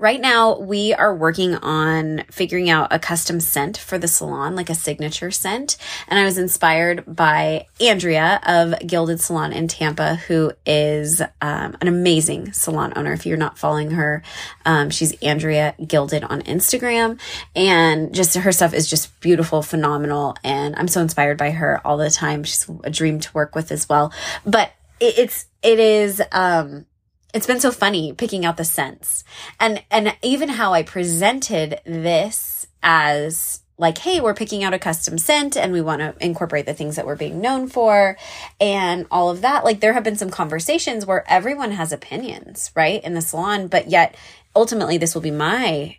Right now, we are working on figuring out a custom scent for the salon, like a signature scent. And I was inspired by Andrea of Gilded Salon in Tampa, who is um, an amazing salon owner. If you're not following her, um, she's Andrea Gilded on Instagram. And just her stuff is just beautiful, phenomenal. And I'm so inspired by her all the time. She's a dream to work with as well. But it, it's, it is, um, it's been so funny picking out the scents. And and even how I presented this as like hey we're picking out a custom scent and we want to incorporate the things that we're being known for and all of that. Like there have been some conversations where everyone has opinions right in the salon but yet ultimately this will be my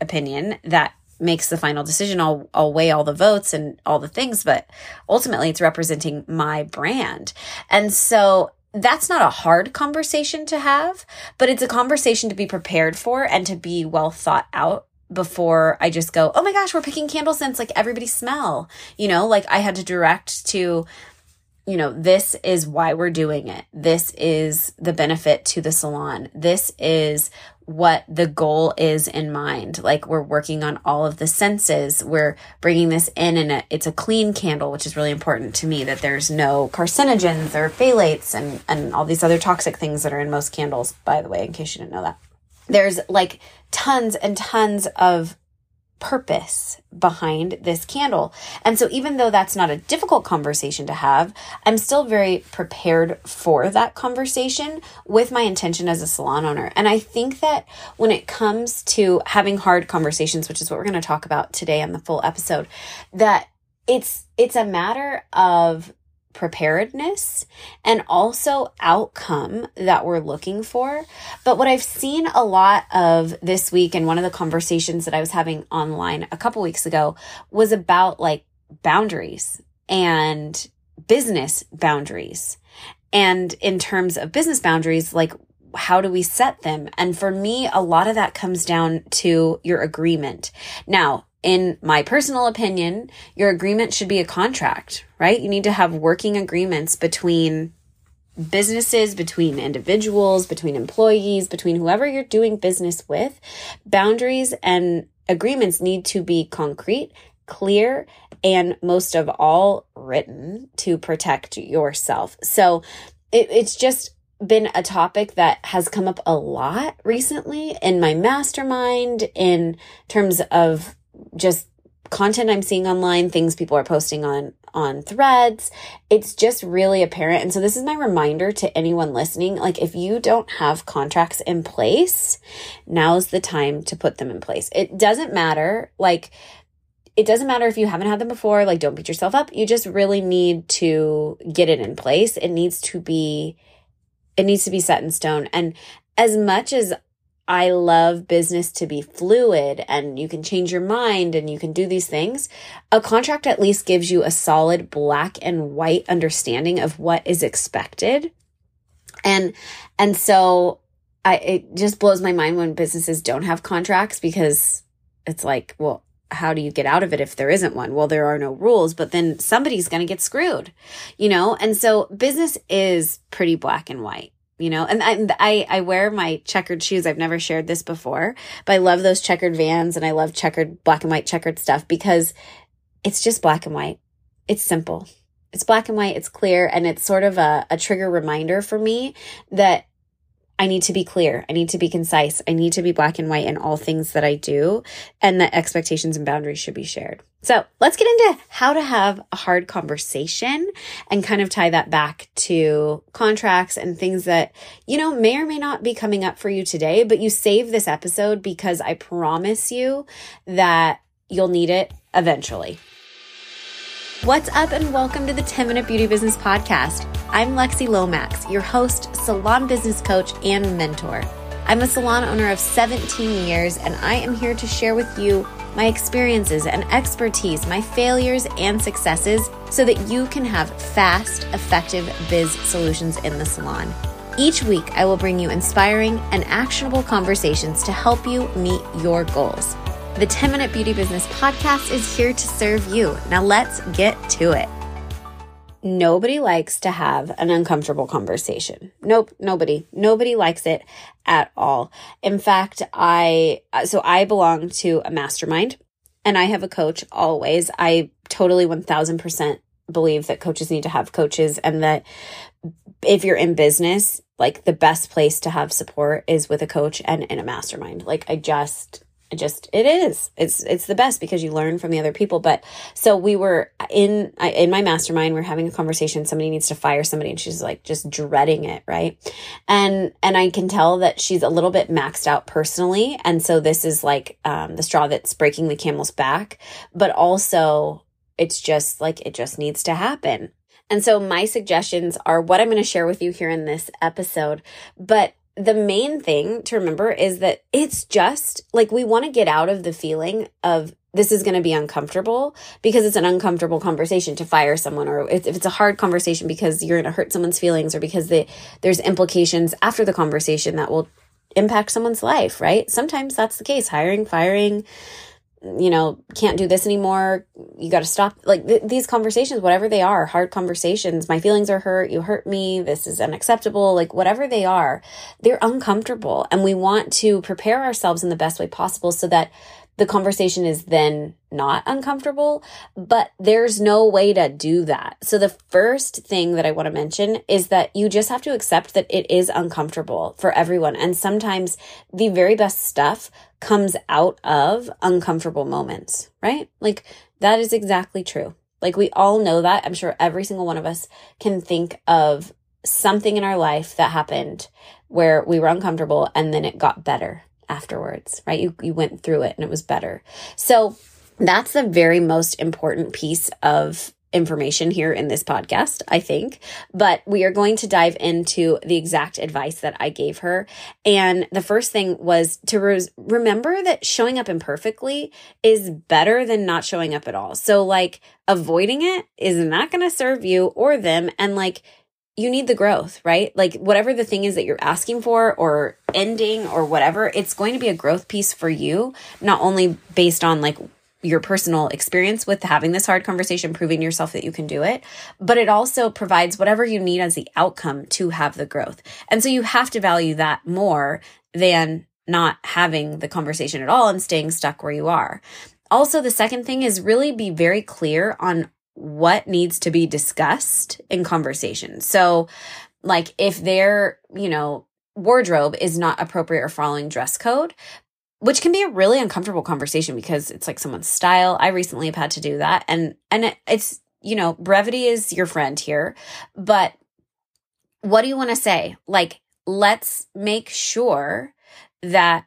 opinion that makes the final decision. I'll I'll weigh all the votes and all the things but ultimately it's representing my brand. And so that's not a hard conversation to have, but it's a conversation to be prepared for and to be well thought out before I just go, oh my gosh, we're picking candle scents like everybody smell. You know, like I had to direct to, you know, this is why we're doing it. This is the benefit to the salon. This is what the goal is in mind. Like we're working on all of the senses. We're bringing this in and it's a clean candle, which is really important to me that there's no carcinogens or phthalates and, and all these other toxic things that are in most candles, by the way, in case you didn't know that. There's like tons and tons of purpose behind this candle. And so even though that's not a difficult conversation to have, I'm still very prepared for that conversation with my intention as a salon owner. And I think that when it comes to having hard conversations, which is what we're going to talk about today on the full episode, that it's it's a matter of preparedness and also outcome that we're looking for. But what I've seen a lot of this week and one of the conversations that I was having online a couple weeks ago was about like boundaries and business boundaries. And in terms of business boundaries, like how do we set them? And for me, a lot of that comes down to your agreement. Now, in my personal opinion, your agreement should be a contract, right? You need to have working agreements between businesses, between individuals, between employees, between whoever you're doing business with. Boundaries and agreements need to be concrete, clear, and most of all, written to protect yourself. So it, it's just been a topic that has come up a lot recently in my mastermind in terms of just content I'm seeing online, things people are posting on on threads. It's just really apparent. And so this is my reminder to anyone listening, like if you don't have contracts in place, now's the time to put them in place. It doesn't matter like it doesn't matter if you haven't had them before, like don't beat yourself up. You just really need to get it in place. It needs to be it needs to be set in stone. And as much as I love business to be fluid and you can change your mind and you can do these things. A contract at least gives you a solid black and white understanding of what is expected. And, and so I, it just blows my mind when businesses don't have contracts because it's like, well, how do you get out of it if there isn't one? Well, there are no rules, but then somebody's going to get screwed, you know? And so business is pretty black and white you know and I, I wear my checkered shoes. I've never shared this before but i love those checkered vans and i love checkered black and white checkered stuff because it's just black and white. It's simple. It's black and white. It's clear. And it's sort of a, a trigger reminder for me that I need to be clear. I need to be concise. I need to be black and white in all things that I do, and that expectations and boundaries should be shared. So let's get into how to have a hard conversation and kind of tie that back to contracts and things that, you know, may or may not be coming up for you today, but you save this episode because I promise you that you'll need it eventually. What's up, and welcome to the 10 Minute Beauty Business Podcast. I'm Lexi Lomax, your host, salon business coach, and mentor. I'm a salon owner of 17 years, and I am here to share with you my experiences and expertise, my failures and successes, so that you can have fast, effective biz solutions in the salon. Each week, I will bring you inspiring and actionable conversations to help you meet your goals. The 10 Minute Beauty Business Podcast is here to serve you. Now let's get to it. Nobody likes to have an uncomfortable conversation. Nope, nobody. Nobody likes it at all. In fact, I, so I belong to a mastermind and I have a coach always. I totally 1000% believe that coaches need to have coaches and that if you're in business, like the best place to have support is with a coach and in a mastermind. Like I just it just it is. It's it's the best because you learn from the other people. But so we were in in my mastermind we're having a conversation somebody needs to fire somebody and she's like just dreading it right? And and i can tell that she's a little bit maxed out personally. And so this is like um, the straw that's breaking the camel's back. But also it's just like it just needs to happen. And so my suggestions are what I'm going to share with you here in this episode. But the main thing to remember is that it's just like we want to get out of the feeling of this is going to be uncomfortable because it's an uncomfortable conversation to fire someone or if it's a hard conversation because you're going to hurt someone's feelings or because they, there's implications after the conversation that will impact someone's life, right? Sometimes that's the case. Hiring, firing, you know, can't do this anymore. You got to stop. Like th- these conversations, whatever they are, hard conversations. My feelings are hurt. You hurt me. This is unacceptable. Like whatever they are, they're uncomfortable. And we want to prepare ourselves in the best way possible so that the conversation is then not uncomfortable, but there's no way to do that. So the first thing that I want to mention is that you just have to accept that it is uncomfortable for everyone. And sometimes the very best stuff comes out of uncomfortable moments, right? Like that is exactly true. Like we all know that. I'm sure every single one of us can think of something in our life that happened where we were uncomfortable and then it got better afterwards, right? You, you went through it and it was better. So that's the very most important piece of information here in this podcast, I think. But we are going to dive into the exact advice that I gave her. And the first thing was to re- remember that showing up imperfectly is better than not showing up at all. So, like, avoiding it is not going to serve you or them. And, like, you need the growth, right? Like whatever the thing is that you're asking for or ending or whatever, it's going to be a growth piece for you, not only based on like your personal experience with having this hard conversation, proving yourself that you can do it, but it also provides whatever you need as the outcome to have the growth. And so you have to value that more than not having the conversation at all and staying stuck where you are. Also, the second thing is really be very clear on what needs to be discussed in conversation. So, like if their, you know, wardrobe is not appropriate or following dress code, which can be a really uncomfortable conversation because it's like someone's style. I recently have had to do that and and it's, you know, brevity is your friend here, but what do you want to say? Like let's make sure that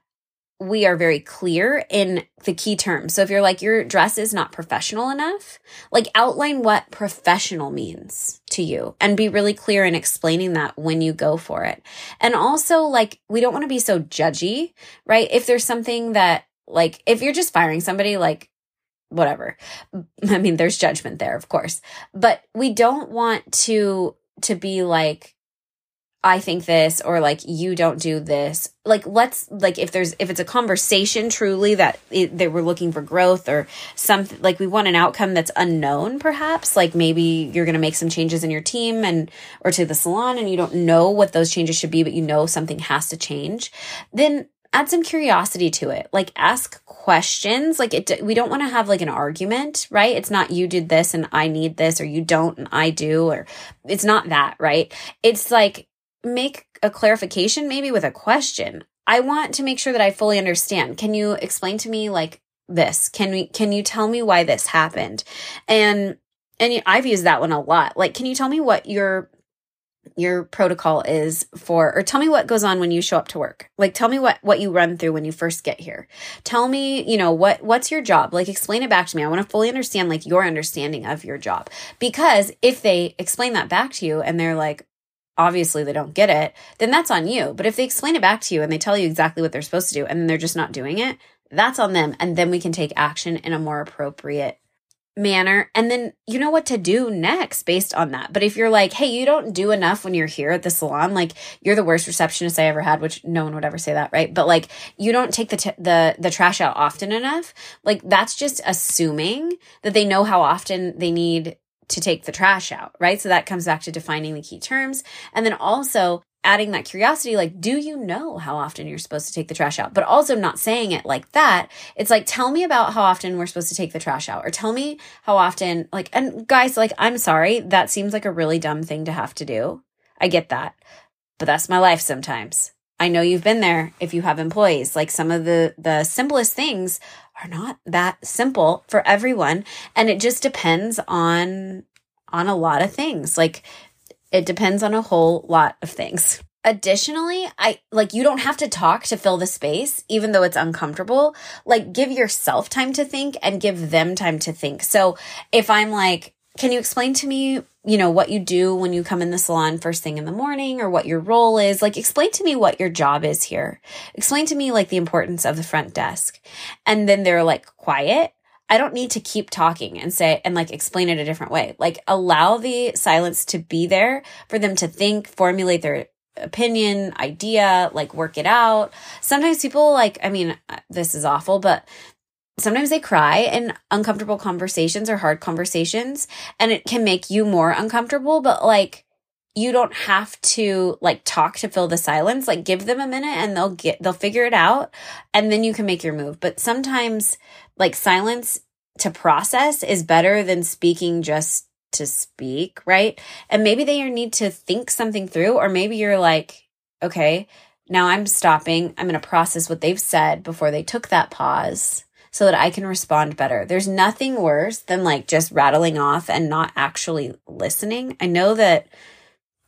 we are very clear in the key terms. So if you're like, your dress is not professional enough, like outline what professional means to you and be really clear in explaining that when you go for it. And also, like, we don't want to be so judgy, right? If there's something that, like, if you're just firing somebody, like, whatever. I mean, there's judgment there, of course, but we don't want to, to be like, I think this or like you don't do this. Like let's like if there's if it's a conversation truly that it, that we're looking for growth or something like we want an outcome that's unknown perhaps like maybe you're going to make some changes in your team and or to the salon and you don't know what those changes should be but you know something has to change. Then add some curiosity to it. Like ask questions. Like it we don't want to have like an argument, right? It's not you did this and I need this or you don't and I do or it's not that, right? It's like make a clarification maybe with a question. I want to make sure that I fully understand. Can you explain to me like this? Can we can you tell me why this happened? And and I've used that one a lot. Like can you tell me what your your protocol is for or tell me what goes on when you show up to work like tell me what what you run through when you first get here tell me you know what what's your job like explain it back to me i want to fully understand like your understanding of your job because if they explain that back to you and they're like obviously they don't get it, then that's on you. But if they explain it back to you and they tell you exactly what they're supposed to do and they're just not doing it, that's on them. And then we can take action in a more appropriate manner. And then you know what to do next based on that. But if you're like, hey, you don't do enough when you're here at the salon, like you're the worst receptionist I ever had, which no one would ever say that, right? But like you don't take the t- the the trash out often enough, like that's just assuming that they know how often they need to take the trash out, right? So that comes back to defining the key terms. And then also adding that curiosity, like, do you know how often you're supposed to take the trash out? But also not saying it like that. It's like, tell me about how often we're supposed to take the trash out, or tell me how often, like, and guys, like, I'm sorry, that seems like a really dumb thing to have to do. I get that. But that's my life sometimes. I know you've been there if you have employees. Like some of the the simplest things are not that simple for everyone and it just depends on on a lot of things. Like it depends on a whole lot of things. Additionally, I like you don't have to talk to fill the space, even though it's uncomfortable. Like, give yourself time to think and give them time to think. So, if I'm like, can you explain to me, you know, what you do when you come in the salon first thing in the morning or what your role is? Like, explain to me what your job is here. Explain to me, like, the importance of the front desk. And then they're like, quiet. I don't need to keep talking and say, and like explain it a different way. Like allow the silence to be there for them to think, formulate their opinion, idea, like work it out. Sometimes people like, I mean, uh, this is awful, but sometimes they cry in uncomfortable conversations or hard conversations and it can make you more uncomfortable, but like, you don't have to like talk to fill the silence like give them a minute and they'll get they'll figure it out and then you can make your move. But sometimes like silence to process is better than speaking just to speak right? And maybe they need to think something through or maybe you're like okay now i'm stopping. I'm going to process what they've said before they took that pause so that I can respond better. There's nothing worse than like just rattling off and not actually listening. I know that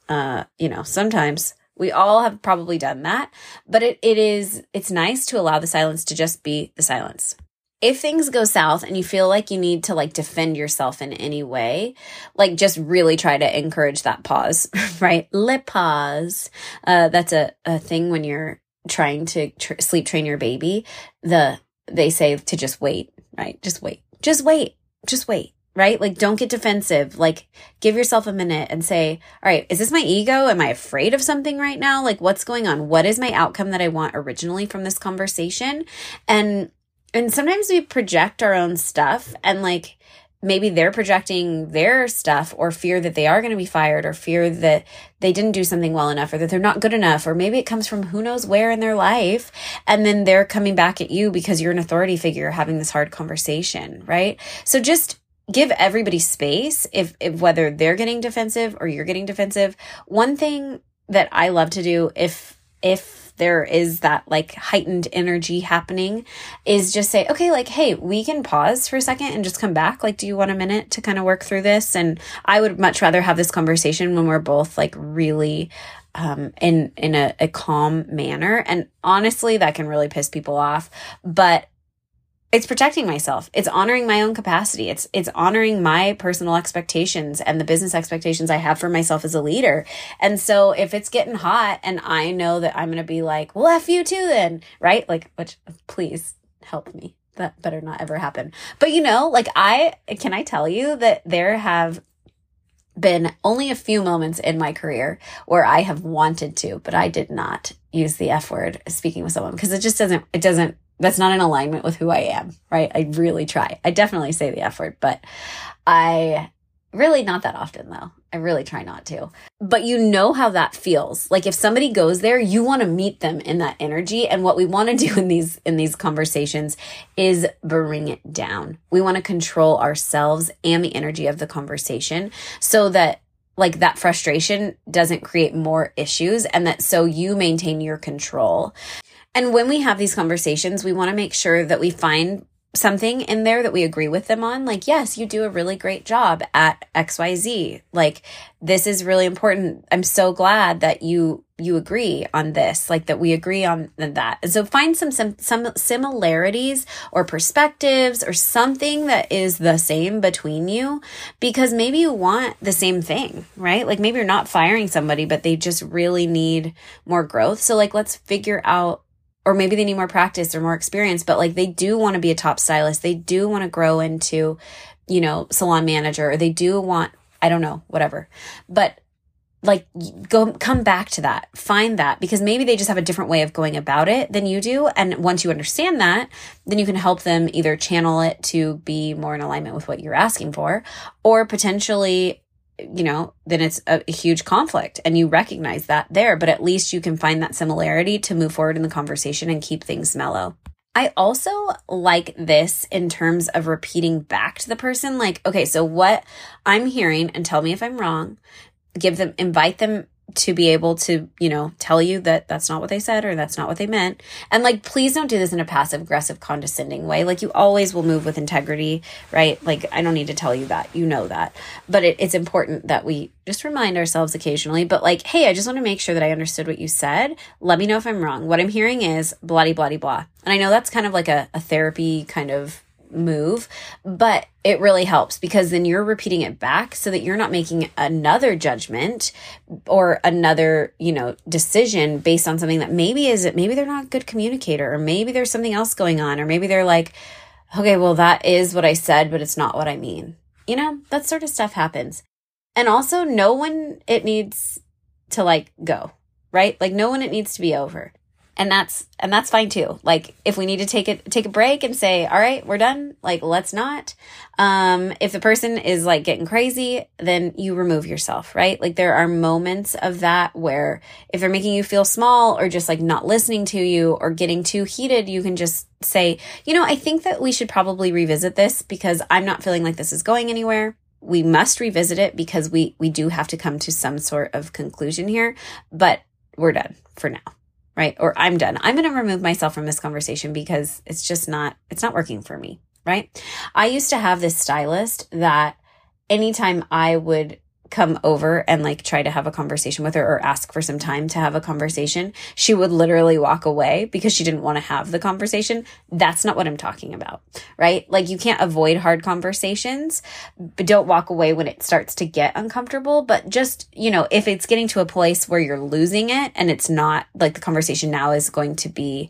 uh, you know, sometimes we all have probably done that, but it, it is, it's nice to allow the silence to just be the silence. If things go south and you feel like you need to like defend yourself in any way, like just really try to encourage that pause, right? Le pause. Uh, that's a, a thing when you're trying to tr- sleep train your baby. The, they say to just wait, right? Just wait, just wait, just wait right? Like, don't get defensive. Like, give yourself a minute and say, all right, is this my ego? Am I afraid of something right now? Like, what's going on? What is my outcome that I want originally from this conversation? And, and sometimes we project our own stuff and like, maybe they're projecting their stuff or fear that they are going to be fired or fear that they didn't do something well enough or that they're not good enough or maybe it comes from who knows where in their life and then they're coming back at you because you're an authority figure having this hard conversation right so just give everybody space if, if whether they're getting defensive or you're getting defensive. One thing that I love to do if if there is that like heightened energy happening is just say, okay, like, hey, we can pause for a second and just come back. Like, do you want a minute to kind of work through this? And I would much rather have this conversation when we're both like really um, in in a, a calm manner. And honestly, that can really piss people off. But it's protecting myself. It's honoring my own capacity. It's it's honoring my personal expectations and the business expectations i have for myself as a leader. And so if it's getting hot and i know that i'm going to be like well f you too then right? Like which please help me. That better not ever happen. But you know like i can i tell you that there have been only a few moments in my career where I have wanted to, but I did not use the F word speaking with someone because it just doesn't, it doesn't that's not in alignment with who I am, right? I really try. I definitely say the F word, but I really not that often though. I really try not to. But you know how that feels. Like if somebody goes there, you want to meet them in that energy. And what we want to do in these in these conversations is bring it down. We want to control ourselves and the energy of the conversation so that like that frustration doesn't create more issues and that so you maintain your control. And when we have these conversations, we want to make sure that we find something in there that we agree with them on. Like, yes, you do a really great job at XYZ. Like, this is really important. I'm so glad that you you agree on this like that we agree on that and so find some some some similarities or perspectives or something that is the same between you because maybe you want the same thing right like maybe you're not firing somebody but they just really need more growth so like let's figure out or maybe they need more practice or more experience, but like they do want to be a top stylist. They do want to grow into, you know, salon manager or they do want, I don't know, whatever. But like go come back to that find that because maybe they just have a different way of going about it than you do and once you understand that then you can help them either channel it to be more in alignment with what you're asking for or potentially you know then it's a, a huge conflict and you recognize that there but at least you can find that similarity to move forward in the conversation and keep things mellow. I also like this in terms of repeating back to the person, like, okay, so what I'm hearing, and tell me if I'm wrong, give them, invite them to be able to, you know, tell you that that's not what they said or that's not what they meant. And like, please don't do this in a passive aggressive, condescending way. Like, you always will move with integrity, right? Like, I don't need to tell you that. You know that. But it, it's important that we just remind ourselves occasionally. But like, hey, I just want to make sure that I understood what you said. Let me know if I'm wrong. What I'm hearing is bloody, bloody, blah. And I know that's kind of like a, a therapy kind of move, but it really helps because then you're repeating it back so that you're not making another judgment or another, you know, decision based on something that maybe is it maybe they're not a good communicator or maybe there's something else going on or maybe they're like, okay, well that is what I said, but it's not what I mean. You know, that sort of stuff happens. And also know when it needs to like go, right? Like know when it needs to be over and that's and that's fine too. Like if we need to take it take a break and say all right we're done. Like let's not. Um if the person is like getting crazy then you remove yourself right? Like there are moments of that where if they're making you feel small or just like not listening to you or getting too heated you can just say you know i think that we should probably revisit this because i'm not feeling like this is going anywhere. We must revisit it because we we do have to come to some sort of conclusion here but we're done for now right? Or I'm done. I'm going to remove myself from this conversation because it's just not, it's not working for me, right? I used to have this stylist that anytime I would come over and like try to have a conversation with her or ask for some time to have a conversation, she would literally walk away because she didn't want to have the conversation. That's not what I'm talking about, right? Like you can't avoid hard conversations, but don't walk away when it starts to get uncomfortable. But just, you know, if it's getting to a place where you're losing it and it's not like the conversation now is going to be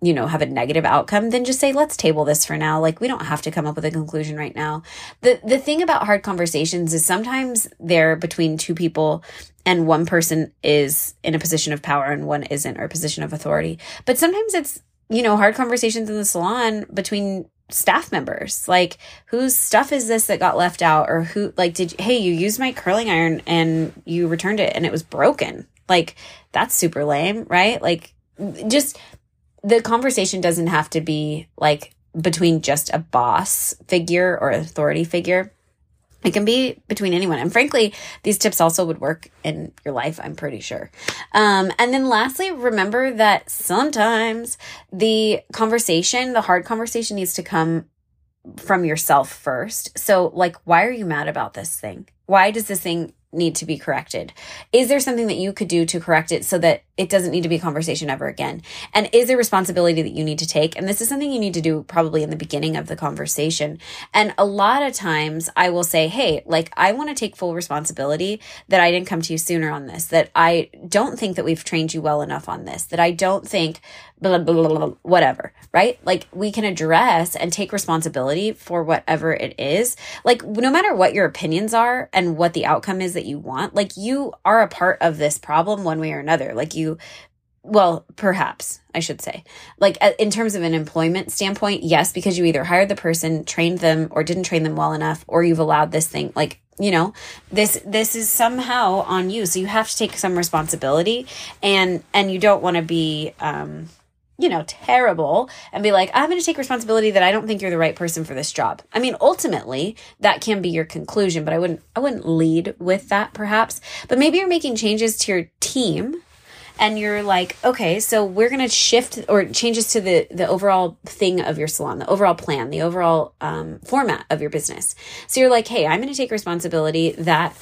you know, have a negative outcome, then just say, let's table this for now. Like, we don't have to come up with a conclusion right now. The, the thing about hard conversations is sometimes they're between two people and one person is in a position of power and one isn't or a position of authority. But sometimes it's, you know, hard conversations in the salon between staff members. Like, whose stuff is this that got left out? Or who, like, did, hey, you used my curling iron and you returned it and it was broken. Like, that's super lame, right? Like, just the conversation doesn't have to be like between just a boss figure or authority figure. It can be between anyone. And frankly, these tips also would work in your life, I'm pretty sure. Um, and then lastly, remember that sometimes the conversation, the hard conversation needs to come from yourself first. So, like, why are you mad about this thing? Why does this thing need to be corrected? Is there something that you could do to correct it so that it doesn't need to be a conversation ever again? And is there responsibility that you need to take? And this is something you need to do probably in the beginning of the conversation. And a lot of times I will say, Hey, like I want to take full responsibility that I didn't come to you sooner on this, that I don't think that we've trained you well enough on this, that I don't think blah, blah, blah, blah, whatever, right? Like we can address and take responsibility for whatever it is. Like no matter what your opinions are and what the outcome is that you want, like you are a part of this problem one way or another. Like you, well, perhaps I should say, like in terms of an employment standpoint, yes, because you either hired the person, trained them, or didn't train them well enough, or you've allowed this thing, like you know this this is somehow on you so you have to take some responsibility and and you don't want to be um you know, terrible and be like, I'm going to take responsibility that I don't think you're the right person for this job. I mean, ultimately, that can be your conclusion, but I wouldn't I wouldn't lead with that perhaps. But maybe you're making changes to your team and you're like, okay, so we're going to shift or changes to the the overall thing of your salon, the overall plan, the overall um, format of your business. So you're like, hey, I'm going to take responsibility that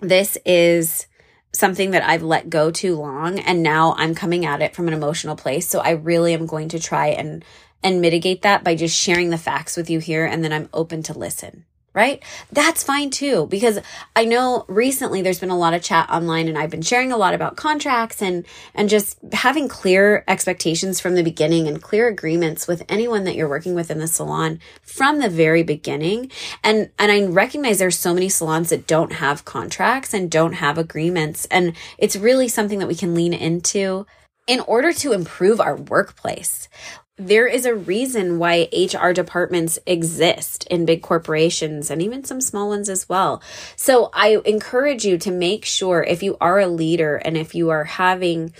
this is something that I've let go too long and now I'm coming at it from an emotional place. So I really am going to try and and mitigate that by just sharing the facts with you here and then I'm open to listen. Right? That's fine too, because I know recently there's been a lot of chat online and I've been sharing a lot about contracts and, and just having clear expectations from the beginning and clear agreements with anyone that you're working with in the salon from the very beginning. And, and I recognize there's so many salons that don't have contracts and don't have agreements. And it's really something that we can lean into in order to improve our workplace there is a reason why HR departments exist in big corporations and even some small ones as well. So I encourage you to make sure if you are a leader and if you are having,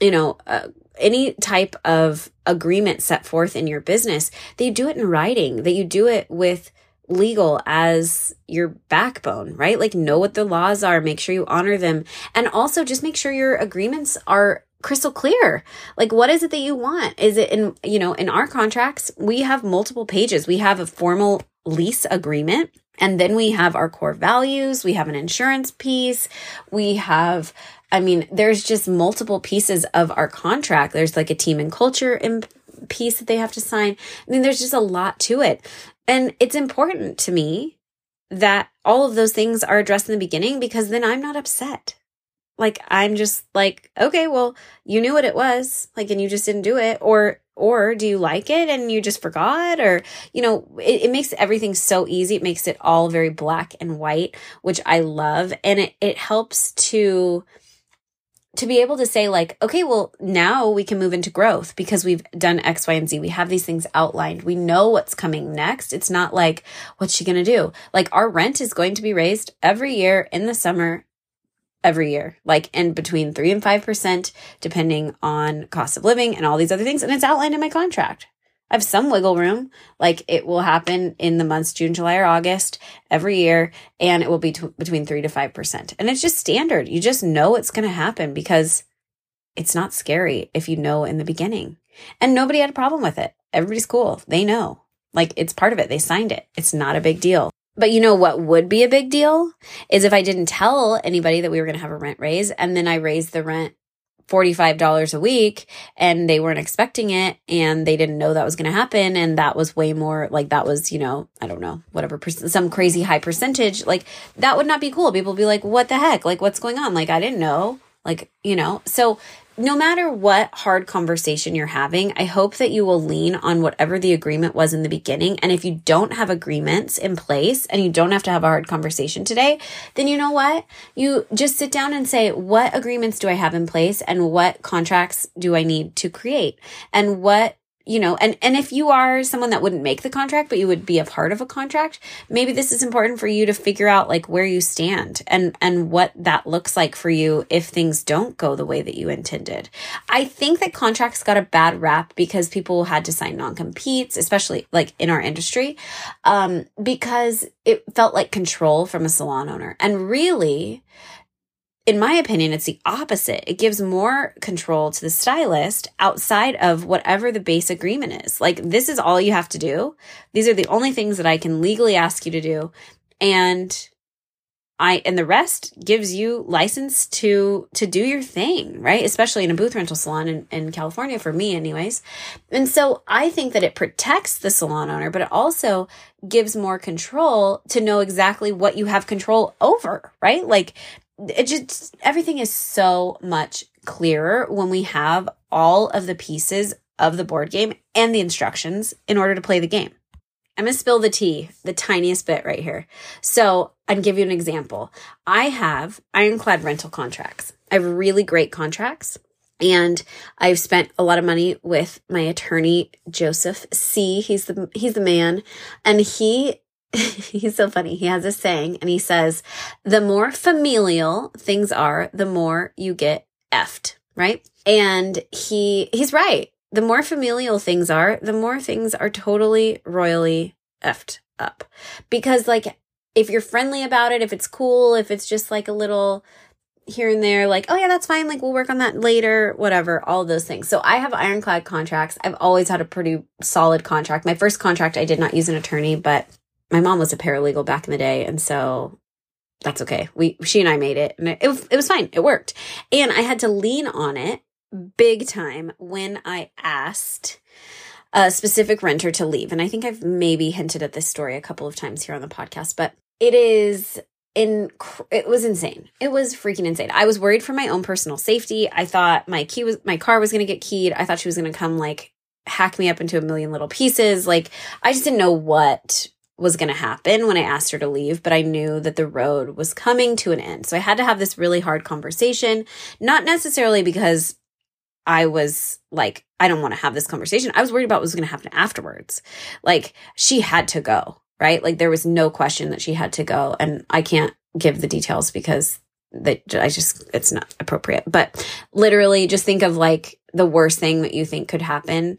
you know, uh, any type of agreement set forth in your business, that you do it in writing, that you do it with legal as your backbone, right? Like know what the laws are, make sure you honor them, and also just make sure your agreements are crystal clear. Like, what is it that you want? Is it in, you know, in our contracts, we have multiple pages. We have a formal lease agreement. And then we have our core values. We have an insurance piece. We have, I mean, there's just multiple pieces of our contract. There's like a team and culture in, piece that they have to sign. I mean, there's just a lot to it. And it's important to me that all of those things are addressed in the beginning because then I'm not upset. Like I'm just like, okay, well, you knew what it was, like, and you just didn't do it. Or, or do you like it and you just forgot? Or, you know, it, it makes everything so easy. It makes it all very black and white, which I love. And it, it helps to, to be able to say like, okay, well, now we can move into growth because we've done X, Y, and Z. We have these things outlined. We know what's coming next. It's not like, what's she going to do? Like our rent is going to be raised every year in the summer every year, like in between three and 5%, depending on cost of living and all these other things. And it's outlined in my contract. I have some wiggle room. Like it will happen in the months June, July, or August every year, and it will be t- between three to 5%. And it's just standard. You just know it's going to happen because it's not scary if you know in the beginning. And nobody had a problem with it. Everybody's cool. They know. Like it's part of it. They signed it. It's not a big deal. But you know what would be a big deal is if I didn't tell anybody that we were going to have a rent raise and then I raised the rent $45 a week and they weren't expecting it and they didn't know that was going to happen and that was way more like that was you know i don't know whatever some crazy high percentage like that would not be cool. People be like what the heck? Like what's going on? Like i didn't know. Like you know? So no matter what hard conversation you're having, I hope that you will lean on whatever the agreement was in the beginning. And if you don't have agreements in place and you don't have to have a hard conversation today, then you know what? You just sit down and say, what agreements do I have in place and what contracts do I need to create? And what you know, and, and if you are someone that wouldn't make the contract, but you would be a part of a contract, maybe this is important for you to figure out like where you stand and, and what that looks like for you if things don't go the way that you intended. I think that contracts got a bad rap because people had to sign non-competes, especially like in our industry, um, because it felt like control from a salon owner. And really, in my opinion, it's the opposite. It gives more control to the stylist outside of whatever the base agreement is. Like, this is all you have to do. These are the only things that I can legally ask you to do. And I, and the rest gives you license to, to do your thing, right? Especially in a booth rental salon in, in California for me anyways. And so I think that it protects the salon owner, but it also gives more control to know exactly what you have control over, right? Like it just everything is so much clearer when we have all of the pieces of the board game and the instructions in order to play the game. I'm to spill the tea, the tiniest bit right here. So I'd give you an example. I have ironclad rental contracts. I have really great contracts. And I've spent a lot of money with my attorney, Joseph C. He's the, he's the man. And he he's so funny. He has a saying and he says, the more familial things are, the more you get effed, right? And he, he's right. The more familial things are, the more things are totally royally effed up. Because like, if you're friendly about it, if it's cool, if it's just like a little, here and there, like, oh yeah, that's fine. Like, we'll work on that later, whatever, all those things. So I have ironclad contracts. I've always had a pretty solid contract. My first contract, I did not use an attorney, but my mom was a paralegal back in the day. And so that's okay. We, she and I made it and it, it, was, fine. It worked. And I had to lean on it big time when I asked, a specific renter to leave. And I think I've maybe hinted at this story a couple of times here on the podcast, but it is in it was insane. It was freaking insane. I was worried for my own personal safety. I thought my key was my car was going to get keyed. I thought she was going to come like hack me up into a million little pieces. Like I just didn't know what was going to happen when I asked her to leave, but I knew that the road was coming to an end. So I had to have this really hard conversation, not necessarily because I was like, I don't want to have this conversation. I was worried about what was going to happen afterwards. Like, she had to go, right? Like, there was no question that she had to go. And I can't give the details because that I just, it's not appropriate. But literally, just think of like the worst thing that you think could happen.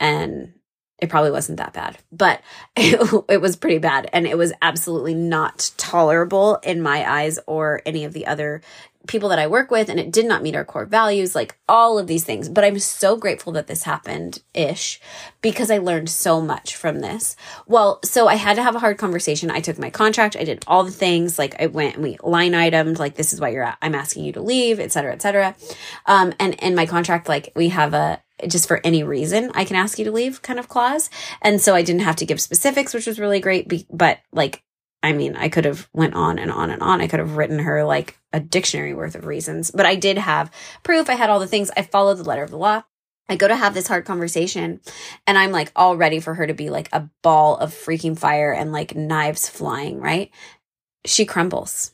And it probably wasn't that bad, but it, it, was pretty bad. And it was absolutely not tolerable in my eyes or any of the other people that I work with. And it did not meet our core values, like all of these things. But I'm so grateful that this happened ish because I learned so much from this. Well, so I had to have a hard conversation. I took my contract. I did all the things like I went and we line itemed, like this is why you're at, I'm asking you to leave, et cetera, et cetera. Um, and in my contract, like we have a, just for any reason I can ask you to leave kind of clause. And so I didn't have to give specifics, which was really great. But like, I mean, I could have went on and on and on. I could have written her like a dictionary worth of reasons, but I did have proof. I had all the things. I followed the letter of the law. I go to have this hard conversation and I'm like all ready for her to be like a ball of freaking fire and like knives flying, right? She crumbles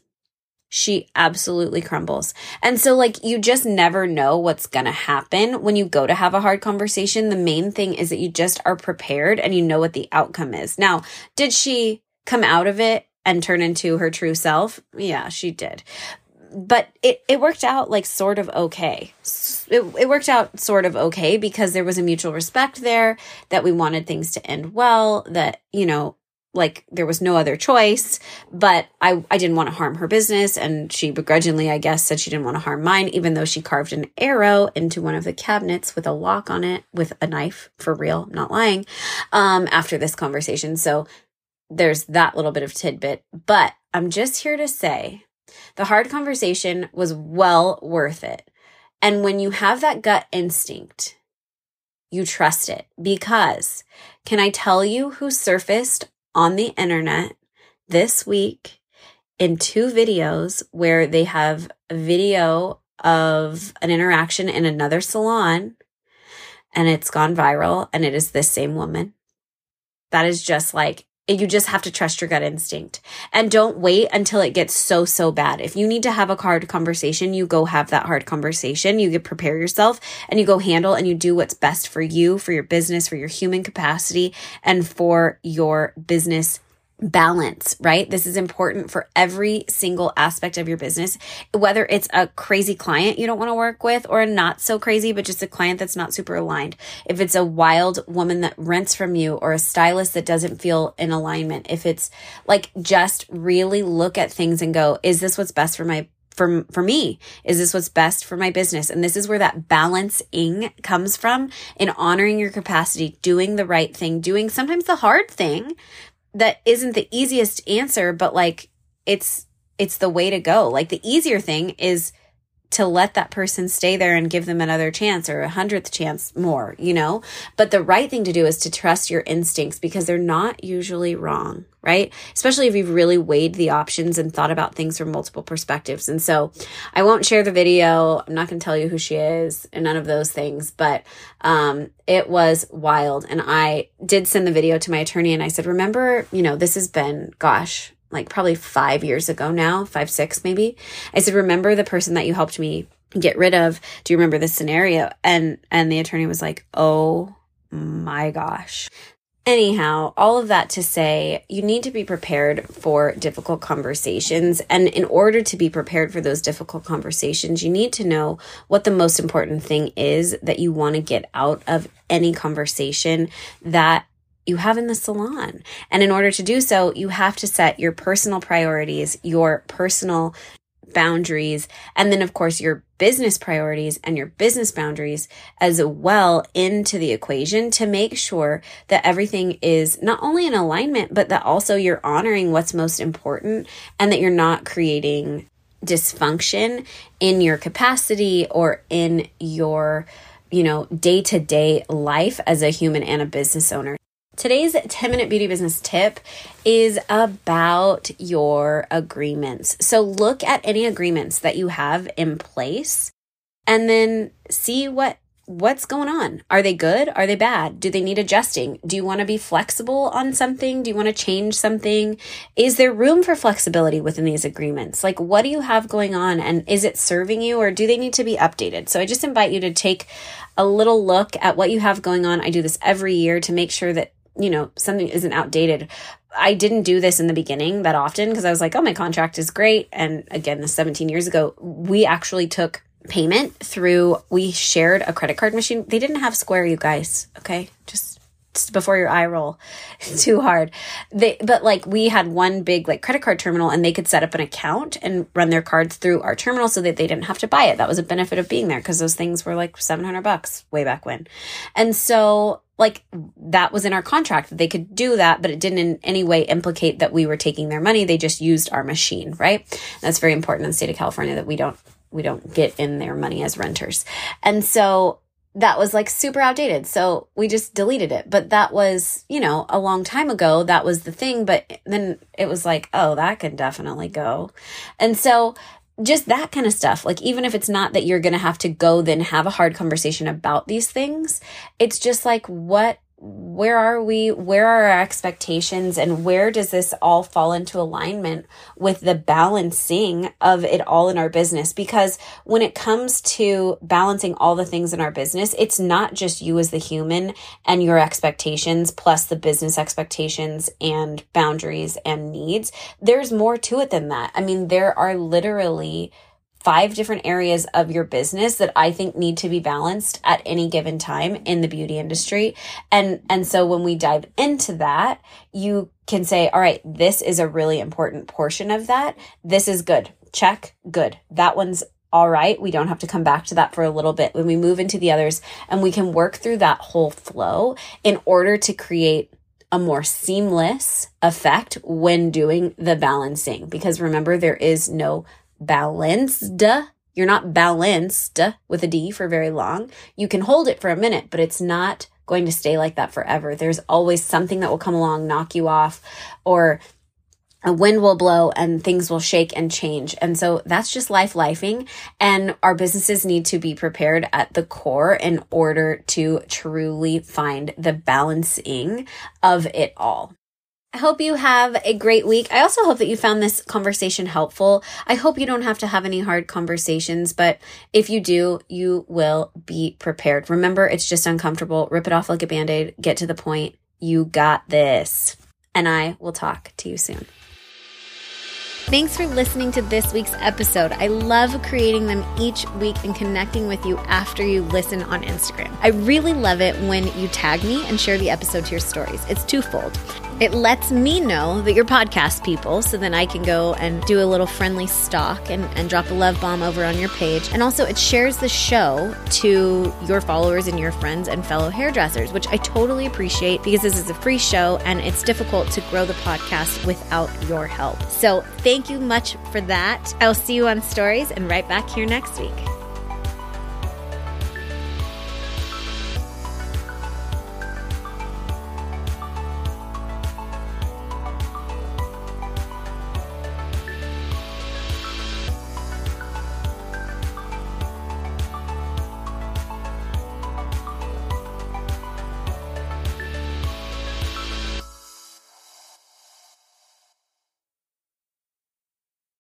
she absolutely crumbles. And so, like, you just never know what's going to happen when you go to have a hard conversation. The main thing is that you just are prepared and you know what the outcome is. Now, did she come out of it and turn into her true self? Yeah, she did. But it, it worked out like sort of okay. It, it worked out sort of okay because there was a mutual respect there that we wanted things to end well, that, you know, like there was no other choice, but I, I didn't want to harm her business. And she begrudgingly, I guess, said she didn't want to harm mine, even though she carved an arrow into one of the cabinets with a lock on it with a knife for real, not lying, um, after this conversation. So there's that little bit of tidbit. But I'm just here to say the hard conversation was well worth it. And when you have that gut instinct, you trust it because can I tell you who surfaced on the internet this week in two videos where they have a video of an interaction in another salon and it's gone viral and it is this same woman. That is just like, you just have to trust your gut instinct and don't wait until it gets so, so bad. If you need to have a hard conversation, you go have that hard conversation. You prepare yourself and you go handle and you do what's best for you, for your business, for your human capacity and for your business balance, right? This is important for every single aspect of your business, whether it's a crazy client you don't want to work with or not so crazy, but just a client that's not super aligned. If it's a wild woman that rents from you or a stylist that doesn't feel in alignment, if it's like just really look at things and go, is this what's best for my for for me is this what's best for my business and this is where that balancing comes from in honoring your capacity doing the right thing doing sometimes the hard thing that isn't the easiest answer, but like it's it's the way to go. Like the easier thing is to let that person stay there and give them another chance or a hundredth chance more, you know? But the right thing to do is to trust your instincts because they're not usually wrong, right? Especially if you've really weighed the options and thought about things from multiple perspectives. And so I won't share the video. I'm not going to tell you who she is and none of those things, but um, it was wild. And I did send the video to my attorney and I said, remember, you know, this has been, gosh, like probably five years ago now, five, six maybe. I said, remember the person that you helped me get rid of? Do you remember this scenario? And, and the attorney was like, oh my gosh. Anyhow, all of that to say, you need to be prepared for difficult conversations. And in order to be prepared for those difficult conversations, you need to know what the most important thing is that you want to get out of any conversation that you have in the salon. And in order to do so, you have to set your personal priorities, your personal boundaries, and then, of course, your business priorities and your business boundaries as well into the equation to make sure that everything is not only in alignment, but that also you're honoring what's most important and that you're not creating dysfunction in your capacity or in your you know, day to day life as a human and a business owner. Today's 10 minute beauty business tip is about your agreements. So look at any agreements that you have in place and then see what what's going on? Are they good? Are they bad? Do they need adjusting? Do you want to be flexible on something? Do you want to change something? Is there room for flexibility within these agreements? Like, what do you have going on? And is it serving you or do they need to be updated? So I just invite you to take a little look at what you have going on. I do this every year to make sure that, you know, something isn't outdated. I didn't do this in the beginning that often because I was like, oh, my contract is great. And again, this 17 years ago, we actually took payment through we shared a credit card machine. They didn't have Square, you guys. Okay, just, just before your eye roll too hard. They but like we had one big like credit card terminal, and they could set up an account and run their cards through our terminal so that they didn't have to buy it. That was a benefit of being there because those things were like seven hundred bucks way back when, and so like that was in our contract that they could do that, but it didn't in any way implicate that we were taking their money. They just used our machine, right? That's very important in the state of California that we don't we don't get in their money as renters. And so that was like super outdated. So we just deleted it. But that was, you know, a long time ago. That was the thing. But then it was like, oh, that can definitely go. And so just that kind of stuff. Like, even if it's not that you're going to have to go then have a hard conversation about these things, it's just like, what where are we where are our expectations and where does this all fall into alignment with the balancing of it all in our business? Because when it comes to balancing all the things in our business it's not just you as the human and your expectations plus the business expectations and boundaries and needs. There's more to it than that. I mean there are literally five different areas of your business that I think need to be balanced at any given time in the beauty industry. And, and so when we dive into that, you can say, all right, this is a really important portion of that. This is good. Check. Good. That one's all right. We don't have to come back to that for a little bit when we move into the others and we can work through that whole flow in order to create a more seamless effect when doing the balancing. Because remember, there is no balanced. You're not balanced with a D for very long. You can hold it for a minute, but it's not going to stay like that forever. There's always something that will come along, knock you off, or a wind will blow and things will shake and change. And so that's just life lifing. And our businesses need to be prepared at the core in order to truly find the balancing of it all. I hope you have a great week. I also hope that you found this conversation helpful. I hope you don't have to have any hard conversations, but if you do, you will be prepared. Remember, it's just uncomfortable. Rip it off like a band aid. Get to the point. You got this. And I will talk to you soon. Thanks for listening to this week's episode. I love creating them each week and connecting with you after you listen on Instagram. I really love it when you tag me and share the episode to your stories. It's twofold. It lets me know that you're podcast people, so then I can go and do a little friendly stalk and, and drop a love bomb over on your page. And also, it shares the show to your followers and your friends and fellow hairdressers, which I totally appreciate because this is a free show and it's difficult to grow the podcast without your help. So, thank you much for that. I'll see you on stories and right back here next week.